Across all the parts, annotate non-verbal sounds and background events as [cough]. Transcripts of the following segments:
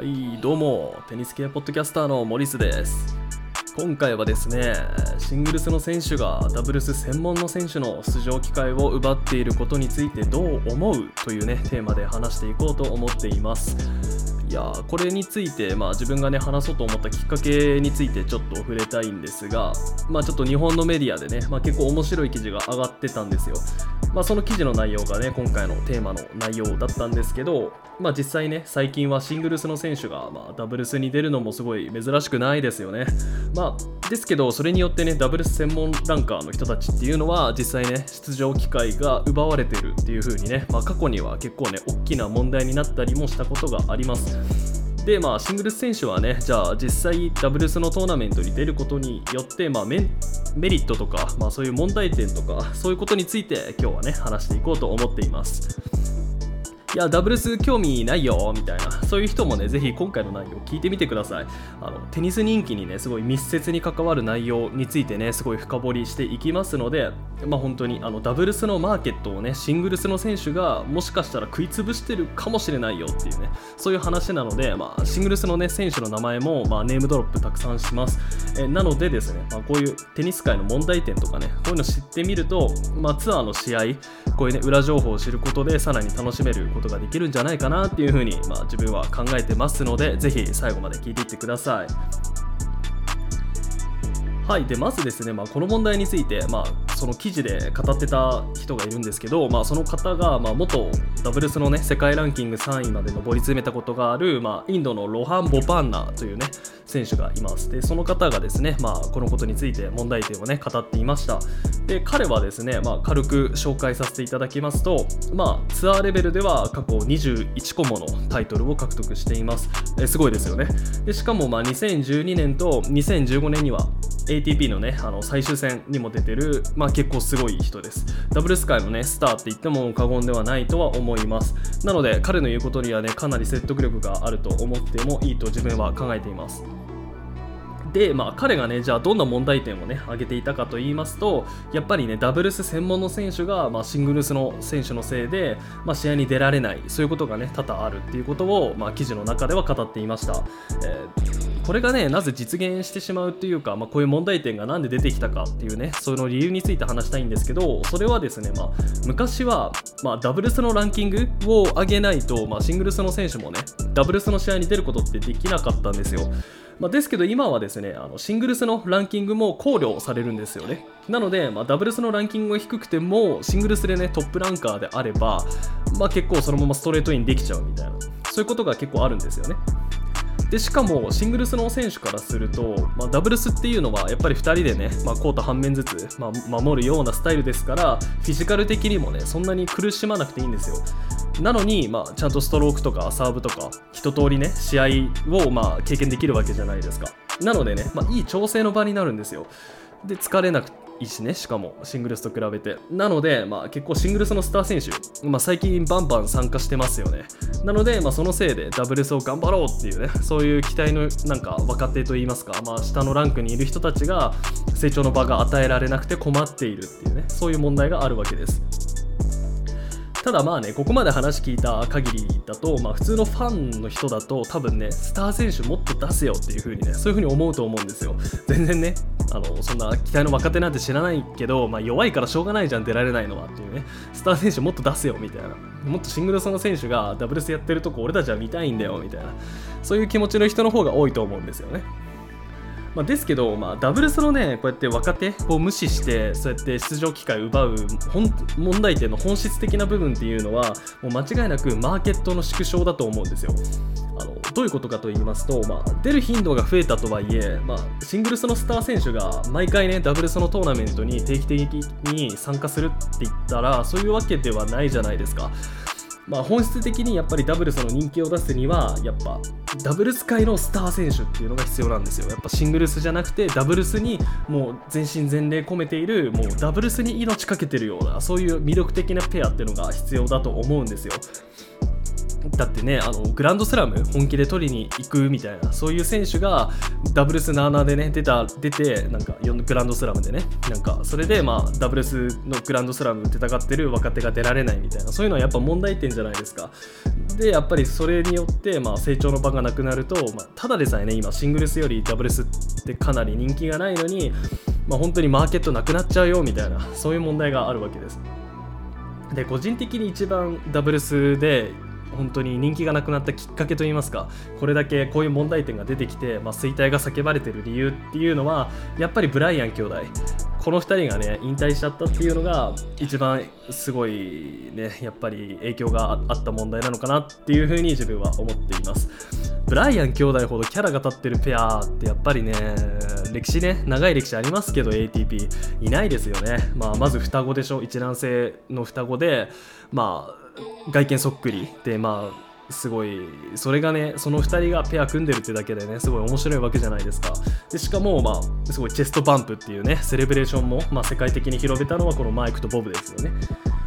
はい、どうも、テニス系ポッドキャスターのモリスです。今回はですね、シングルスの選手がダブルス専門の選手の出場機会を奪っていることについてどう思うというね、テーマで話していこうと思っています。いやこれについて、まあ、自分がね話そうと思ったきっかけについてちょっと触れたいんですが、まあ、ちょっと日本のメディアでね、まあ、結構面白い記事が上がってたんですよ。まあ、その記事の内容がね今回のテーマの内容だったんですけど、まあ、実際ね最近はシングルスの選手が、まあ、ダブルスに出るのもすごい珍しくないですよね。まあ、ですけどそれによってねダブルス専門ランカーの人たちっていうのは実際ね出場機会が奪われてるっていう風にね、まあ、過去には結構ね大きな問題になったりもしたことがあります。でまあ、シングルス選手はね、じゃあ実際ダブルスのトーナメントに出ることによって、まあ、メメリットとか、まあ、そういう問題点とか、そういうことについて今日はね、話していこうと思っています。いや、ダブルス興味ないよみたいな、そういう人もね、ぜひ今回の内容聞いてみてください。あのテニス人気にね、すごい密接に関わる内容についてね、すごい深掘りしていきますので、まあ、本当にあのダブルスのマーケットをね、シングルスの選手がもしかしたら食い潰してるかもしれないよっていうね、そういう話なので、まあ、シングルスのね、選手の名前も、まあ、ネームドロップたくさんします。えなのでですね、まあ、こういうテニス界の問題点とかね、こういうの知ってみると、まあ、ツアーの試合、こういうね、裏情報を知ることで、さらに楽しめることができるんじゃないかなっていうふうに、まあ、自分は考えてますので、ぜひ最後まで聞いていってください。はい、でまずですね、まあ、この問題について、まあ、その記事で語ってた人がいるんですけど、まあ、その方が、まあ、元ダブルスの、ね、世界ランキング3位まで上り詰めたことがある、まあ、インドのロハン・ボパンナという、ね、選手がいます。でその方がですね、まあ、このことについて問題点を、ね、語っていました。で彼はですね、まあ、軽く紹介させていただきますと、まあ、ツアーレベルでは過去21個ものタイトルを獲得しています。えすごいですよね。でしかも、まあ、2012年と2015年には ATP のねあの最終戦にも出てる、まあ、結構すごい人です。ダブルス界のねスターって言っても過言ではないとは思います。なので彼の言うことにはねかなり説得力があると思ってもいいと自分は考えています。で、まあ、彼がね、じゃあどんな問題点をね、挙げていたかと言いますと、やっぱりね、ダブルス専門の選手が、まあ、シングルスの選手のせいで、まあ、試合に出られない、そういうことがね、多々あるっていうことを、まあ、記事の中では語っていました。えーこれがね、なぜ実現してしまうっていうか、まあ、こういう問題点がなんで出てきたかっていうね、その理由について話したいんですけど、それはですね、まあ、昔は、まあ、ダブルスのランキングを上げないと、まあ、シングルスの選手もね、ダブルスの試合に出ることってできなかったんですよ。まあ、ですけど今はですねあのシングルスのランキングも考慮されるんですよね。なので、まあ、ダブルスのランキングが低くてもシングルスでねトップランカーであれば、まあ、結構そのままストレートインできちゃうみたいなそういうことが結構あるんですよね。でしかもシングルスの選手からすると、まあ、ダブルスっていうのはやっぱり2人でね、まあ、コート半面ずつ、まあ、守るようなスタイルですからフィジカル的にもねそんなに苦しまなくていいんですよ。なのに、まあ、ちゃんとストロークとかサーブとか一通りね試合をまあ経験できるわけじゃないですか。なのでね、まあ、いい調整の場になるんですよ。で疲れなくいしねしかもシングルスと比べて。なので、まあ、結構シングルスのスター選手、まあ、最近バンバン参加してますよね。なので、まあ、そのせいでダブルスを頑張ろうっていうねそういう期待のなんか若手といいますか、まあ、下のランクにいる人たちが成長の場が与えられなくて困っているっていうねそういう問題があるわけです。ただまあね、ここまで話聞いた限りだと、まあ、普通のファンの人だと多分ね、スター選手もっと出せよっていう風にね、そういう風に思うと思うんですよ。全然ね、あのそんな期待の若手なんて知らないけど、まあ、弱いからしょうがないじゃん出られないのはっていうね、スター選手もっと出せよみたいな、もっとシングルスの選手がダブルスやってるとこ俺たちは見たいんだよみたいな、そういう気持ちの人の方が多いと思うんですよね。まあ、ですけど、まあ、ダブルスのね、こうやって若手を無視して、そうやって出場機会を奪う問題点の本質的な部分っていうのは、もう間違いなくマーケットの縮小だと思うんですよ。あのどういうことかと言いますと、まあ、出る頻度が増えたとはいえ、まあ、シングルスのスター選手が毎回ね、ダブルスのトーナメントに定期的に参加するって言ったら、そういうわけではないじゃないですか。まあ、本質的にやっぱりダブルスの人気を出すにはやっぱダブルス界のスター選手っていうのが必要なんですよ。やっぱシングルスじゃなくてダブルスにもう全身全霊込めているもうダブルスに命かけてるようなそういう魅力的なペアっていうのが必要だと思うんですよ。だってねあのグランドスラム本気で取りに行くみたいなそういう選手がダブルス7でね出た出てなんかグランドスラムでねなんかそれでまあダブルスのグランドスラム戦ってる若手が出られないみたいなそういうのはやっぱ問題点じゃないですか。でやっぱりそれによってまあ成長の場がなくなると、まあ、ただでさえね今シングルスよりダブルスってかなり人気がないのにまあ、本当にマーケットなくなっちゃうよみたいなそういう問題があるわけです。で個人的に一番ダブルスで本当に人気がなくなったきっかけといいますかこれだけこういう問題点が出てきて、まあ、衰退が叫ばれてる理由っていうのはやっぱりブライアン兄弟。この2人がね引退しちゃったっていうのが一番すごいねやっぱり影響があった問題なのかなっていうふうに自分は思っています。ブライアン兄弟ほどキャラが立ってるペアってやっぱりね歴史ね長い歴史ありますけど ATP いないですよね、まあ、まず双子でしょ？一卵性の双子でまあ外見そっくりでまあすごいそれがねその2人がペア組んでるってだけでねすごい面白いわけじゃないですか。でしかもまあすごいチェストバンプっていうねセレブレーションも、まあ、世界的に広めたのはこのマイクとボブですよね。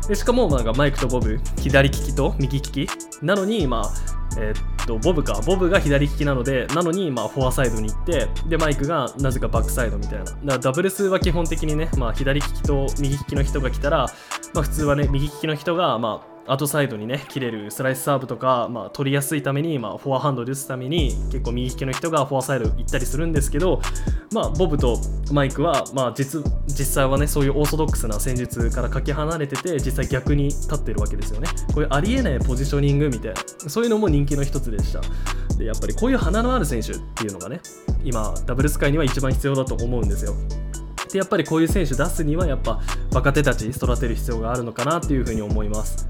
でしかもなんかマイクとボブ左利きと右利きなのにまあえー、っとボブか。ボブが左利きなのでなのにまあフォアサイドに行ってでマイクがなぜかバックサイドみたいな。だからダブルスは基本的にね、まあ、左利きと右利きの人が来たら、まあ、普通はね右利きの人がまあアウトサイドにね切れるスライスサーブとか、まあ、取りやすいために、まあ、フォアハンドで打つために結構右利きの人がフォアサイド行ったりするんですけど、まあ、ボブとマイクは、まあ実、実際はねそういうオーソドックスな戦術からかけ離れてて実際逆に立ってるわけですよね。こういうありえないポジショニングみたいなそういうのも人気の一つでした。でやっぱりこういう花のある選手っていうのがね今ダブルス界には一番必要だと思うんですよ。でやっぱりこういう選手出すにはやっぱ若手たち育てる必要があるのかなっていうふうに思います。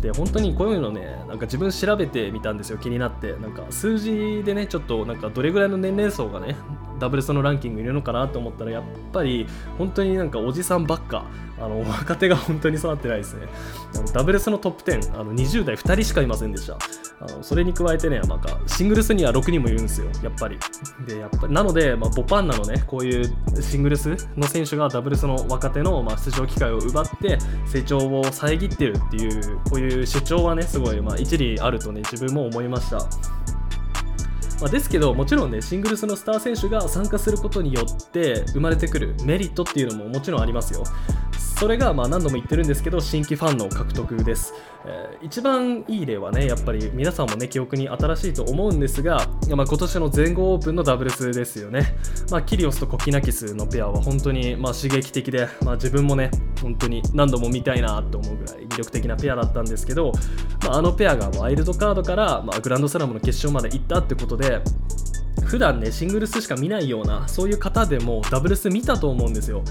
で本当にこういうのねなんか自分調べてみたんですよ気になって。なんか数字でねちょっとなんかどれぐらいの年齢層がねダブルスのランキングいるのかなと思ったらやっぱり本当になんかおじさんばっかあの [laughs] 若手が本当に育ってないですね。ダブルスのトップ10あの20代2人しかいませんでした。あのそれに加えてねなんかシングルスには6人もいるんですよ。やっぱり。でやっぱりなので、まあ、ボパンナのねこういうシングルスの選手がダブルスの若手の、まあ、出場機会を奪って成長を遮ってるっていうこういう主張はねすごい、まあ、一理あるとね自分も思いました。まあ、ですけどもちろんねシングルスのスター選手が参加することによって生まれてくるメリットっていうのももちろんありますよ。それがまあ何度も言ってるんですけど新規ファンの獲得です、えー、一番いい例はねやっぱり皆さんもね記憶に新しいと思うんですが、まあ、今年の全豪オープンのダブルスですよね、まあ、キリオスとコキナキスのペアは本当にまあ刺激的で、まあ、自分もね本当に何度も見たいなと思うぐらい魅力的なペアだったんですけど、まあ、あのペアがワイルドカードから、まあ、グランドスラムの決勝まで行ったってことで普段ねシングルスしか見ないようなそういう方でもダブルス見たと思うんですよ。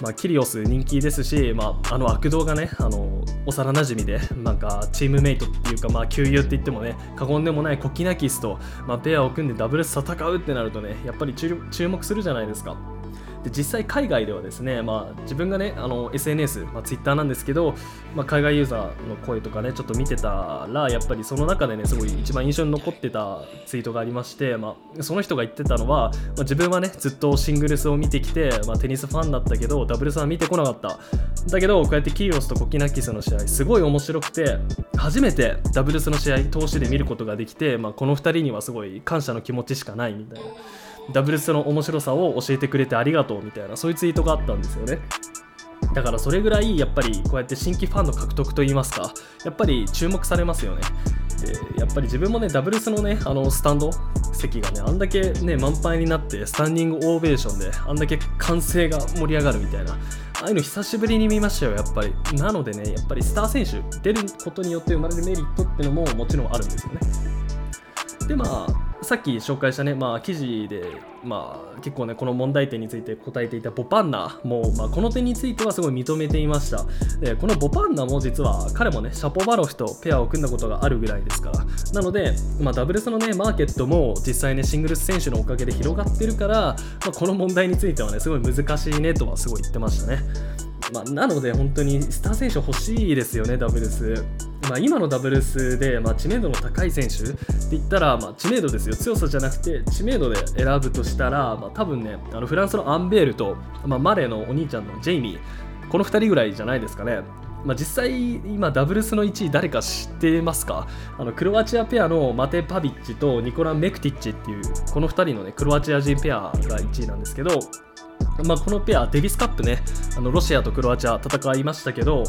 まあ、キリオス人気ですし、まあ、あの悪道がねあの幼なじみでなんかチームメイトっていうか、まあ、旧友って言ってもね過言でもないコキナキスと、まあ、ペアを組んでダブルス戦うってなるとねやっぱり注目するじゃないですか。で実際海外ではですね、まあ、自分がねあの SNS、まあ、Twitter なんですけど、まあ、海外ユーザーの声とかねちょっと見てたらやっぱりその中でねすごい一番印象に残ってたツイートがありまして、まあ、その人が言ってたのは、まあ、自分はねずっとシングルスを見てきて、まあ、テニスファンだったけどダブルスは見てこなかっただけどこうやってキーロスとコキナッキスの試合すごい面白くて初めてダブルスの試合通しで見ることができて、まあ、この2人にはすごい感謝の気持ちしかないみたいな。ダブルスの面白さを教えてくれてありがとうみたいなそういうツイートがあったんですよね。だからそれぐらいやっぱりこうやって新規ファンの獲得といいますかやっぱり注目されますよね。でやっぱり自分もねダブルスのねあのスタンド席がねあんだけね満杯になってスタンディングオーベーションであんだけ歓声が盛り上がるみたいなああいうの久しぶりに見ましたよやっぱり。なのでねやっぱりスター選手出ることによって生まれるメリットってのももちろんあるんですよね。でまあさっき紹介したね、まあ、記事で、まあ、結構ねこの問題点について答えていたボパンナも、まあ、この点についてはすごい認めていました。でこのボパンナも実は彼もねシャポバロフとペアを組んだことがあるぐらいですから。なので、まあ、ダブルスのねマーケットも実際ねシングルス選手のおかげで広がってるから、まあ、この問題についてはねすごい難しいねとはすごい言ってましたね。まあ、なので本当にスター選手欲しいですよね、ダブルス。まあ、今のダブルスで、まあ、知名度の高い選手って言ったら、まあ、知名度ですよ、強さじゃなくて知名度で選ぶとしたら、まあ、多分ね、あのフランスのアンベールと、まあ、マレーのお兄ちゃんのジェイミー、この2人ぐらいじゃないですかね。まあ、実際今ダブルスの1位誰か知ってますか？あのクロアチアペアのマテ・パビッチとニコラ・メクティッチっていうこの2人のねクロアチア人ペアが1位なんですけどまあ、このペア、デビスカップね、あのロシアとクロアチア戦いましたけど、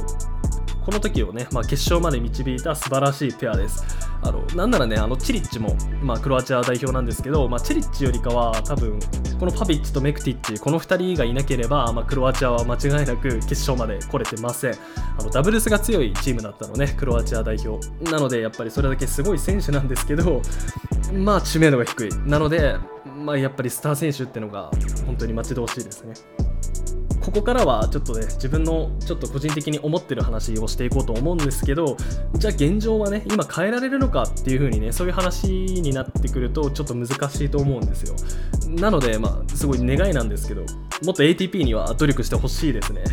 この時をね、まあ、決勝まで導いた素晴らしいペアです。あのなんならね、あのチリッチも、まあ、クロアチア代表なんですけど、まあ、チリッチよりかは多分、このパビッチとメクティッチ、この2人がいなければ、まあ、クロアチアは間違いなく決勝まで来れてません。あのダブルスが強いチームだったのね、クロアチア代表。なので、やっぱりそれだけすごい選手なんですけど、まあ知名度が低い。なので、まあ、やっぱりスター選手ってのが本当に待ち遠しいですね。ここからはちょっとね自分のちょっと個人的に思ってる話をしていこうと思うんですけどじゃあ現状はね今変えられるのかっていう風にねそういう話になってくるとちょっと難しいと思うんですよ。なのでまあすごい願いなんですけどもっと ATP には努力してほしいですね。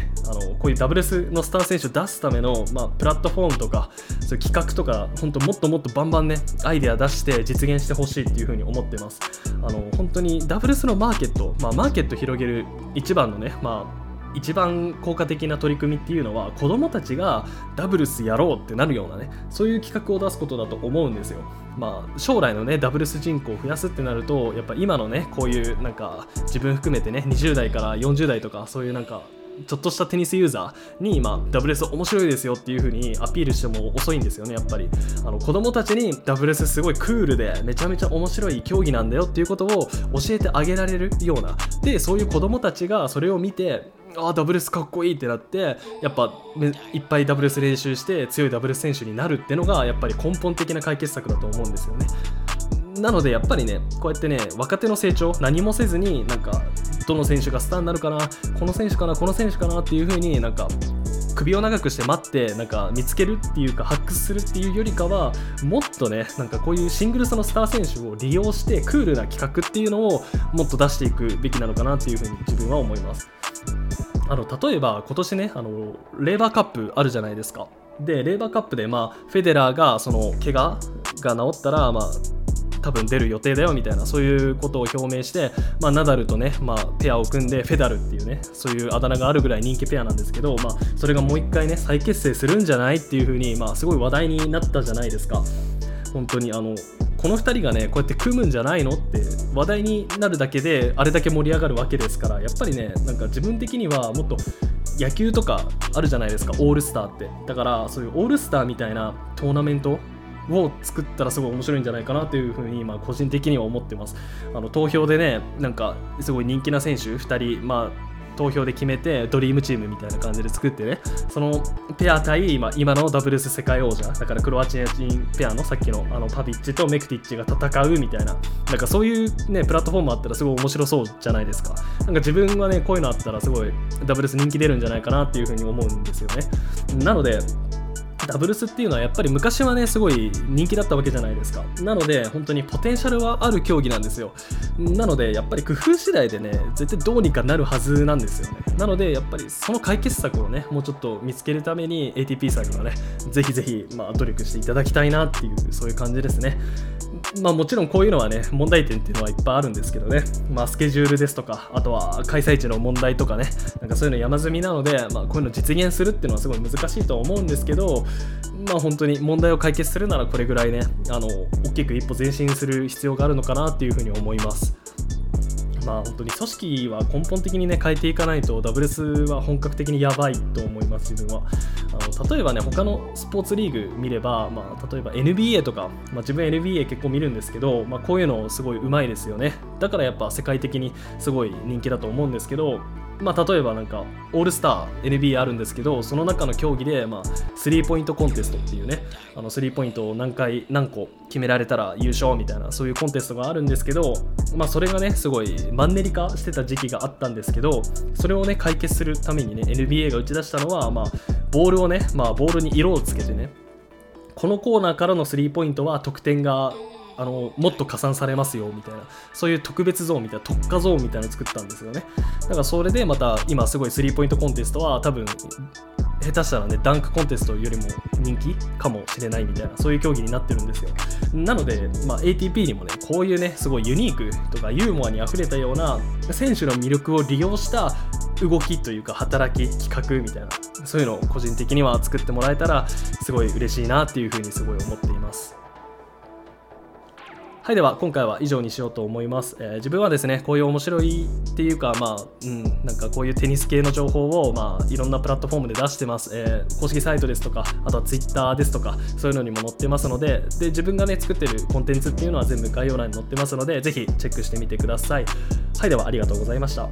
こういうダブルスのスター選手を出すための、まあ、プラットフォームとかそういう企画とか本当もっともっとバンバンねアイデア出して実現してほしいっていう風に思ってますあの本当にダブルスのマーケット、まあ、マーケット広げる一番のね、まあ一番効果的な取り組みっていうのは子どもたちがダブルスやろうってなるようなねそういう企画を出すことだと思うんですよ。まあ、将来のねダブルス人口を増やすってなるとやっぱ今のねこういうなんか自分含めてね20代から40代とかそういうなんかちょっとしたテニスユーザーに、まあ、ダブルス面白いですよっていう風にアピールしても遅いんですよね、やっぱり。あの子供たちにダブルスすごいクールでめちゃめちゃ面白い競技なんだよっていうことを教えてあげられるような。で、そういう子供たちがそれを見て、あダブルスかっこいいってなってやっぱいっぱいダブルス練習して強いダブルス選手になるってのがやっぱり根本的な解決策だと思うんですよねなのでやっぱりねこうやってね若手の成長何もせずになんかどの選手がスターになるかなこの選手かなこの選手かなっていう風になんか首を長くして待ってなんか見つけるっていうか発掘するっていうよりかはもっとねなんかこういうシングルスのスター選手を利用してクールな企画っていうのをもっと出していくべきなのかなっていうふうに自分は思います。あの例えば今年ねあのレーバーカップあるじゃないですか。でレーバーカップで、まあ、フェデラーがその怪我が治ったら、まあ、多分出る予定だよみたいなそういうことを表明して、まあ、ナダルとね、まあ、ペアを組んでフェダルっていうねそういうあだ名があるぐらい人気ペアなんですけど、まあ、それがもう一回ね再結成するんじゃないっていう風に、まあ、すごい話題になったじゃないですか。本当にあのこの2人がねこうやって組むんじゃないのって話題になるだけであれだけ盛り上がるわけですからやっぱりねなんか自分的にはもっと野球とかあるじゃないですかオールスターって。だからそういうオールスターみたいなトーナメントを作ったらすごい面白いんじゃないかなというふうに今個人的には思ってます。あの投票でねなんかすごい人気な選手2人まあ投票で決めてドリームチームみたいな感じで作ってねそのペア対今今のダブルス世界王者だからクロアチア人ペアのさっきのあのパビッチとメクティッチが戦うみたいななんかそういうねプラットフォームあったらすごい面白そうじゃないですか。なんか自分はねこういうのあったらすごいダブルス人気出るんじゃないかなっていうふうに思うんですよね。なのでダブルスっていうのはやっぱり昔はねすごい人気だったわけじゃないですか。なので本当にポテンシャルはある競技なんですよ。なのでやっぱり工夫次第でね絶対どうにかなるはずなんですよね。なのでやっぱりその解決策をねもうちょっと見つけるために ATP さんにはねぜひぜひまあ努力していただきたいなっていうそういう感じですね。まあもちろんこういうのはね問題点っていうのはいっぱいあるんですけどね。まあスケジュールですとかあとは開催地の問題とかね。なんかそういうの山積みなのでまあこういうの実現するっていうのはすごい難しいと思うんですけどまあ本当に問題を解決するならこれぐらいねあの大きく一歩前進する必要があるのかなっていうふうに思います。まあ本当に組織は根本的にね変えていかないとダブルスは本格的にやばいと思います自分は。あの例えばね他のスポーツリーグ見れば、まあ、例えば NBA とか、まあ、自分 NBA 結構見るんですけど、まあ、こういうのすごいうまいですよね。だからやっぱ世界的にすごい人気だと思うんですけどまあ、例えばなんかオールスター NBA あるんですけどその中の競技で、ま、スリーポイントコンテストっていうねあのスリーポイントを何回何個決められたら優勝みたいなそういうコンテストがあるんですけど、まあ、それがねすごいマンネリ化してた時期があったんですけどそれをね解決するためにね NBA が打ち出したのは、まあ、ボールをね、まあ、ボールに色をつけてねこのコーナーからのスリーポイントは得点があのもっと加算されますよみたいな。そういう特別ゾーンみたいな特化ゾーンみたいなの作ったんですよね。だからそれでまた今すごいスリーポイントコンテストは多分下手したらねダンクコンテストよりも人気かもしれないみたいなそういう競技になってるんですよ。なので、まあ、ATP にもねこういうねすごいユニークとかユーモアにあふれたような選手の魅力を利用した動きというか働き企画みたいなそういうのを個人的には作ってもらえたらすごい嬉しいなっていうふうにすごい思っています。はいでは今回は以上にしようと思います、えー、自分はですねこういう面白いっていうかまあうんなんかこういうテニス系の情報をまあいろんなプラットフォームで出してます、えー、公式サイトですとかあとは Twitter ですとかそういうのにも載ってますのでで自分がね作ってるコンテンツっていうのは全部概要欄に載ってますのでぜひチェックしてみてください。はいではありがとうございました。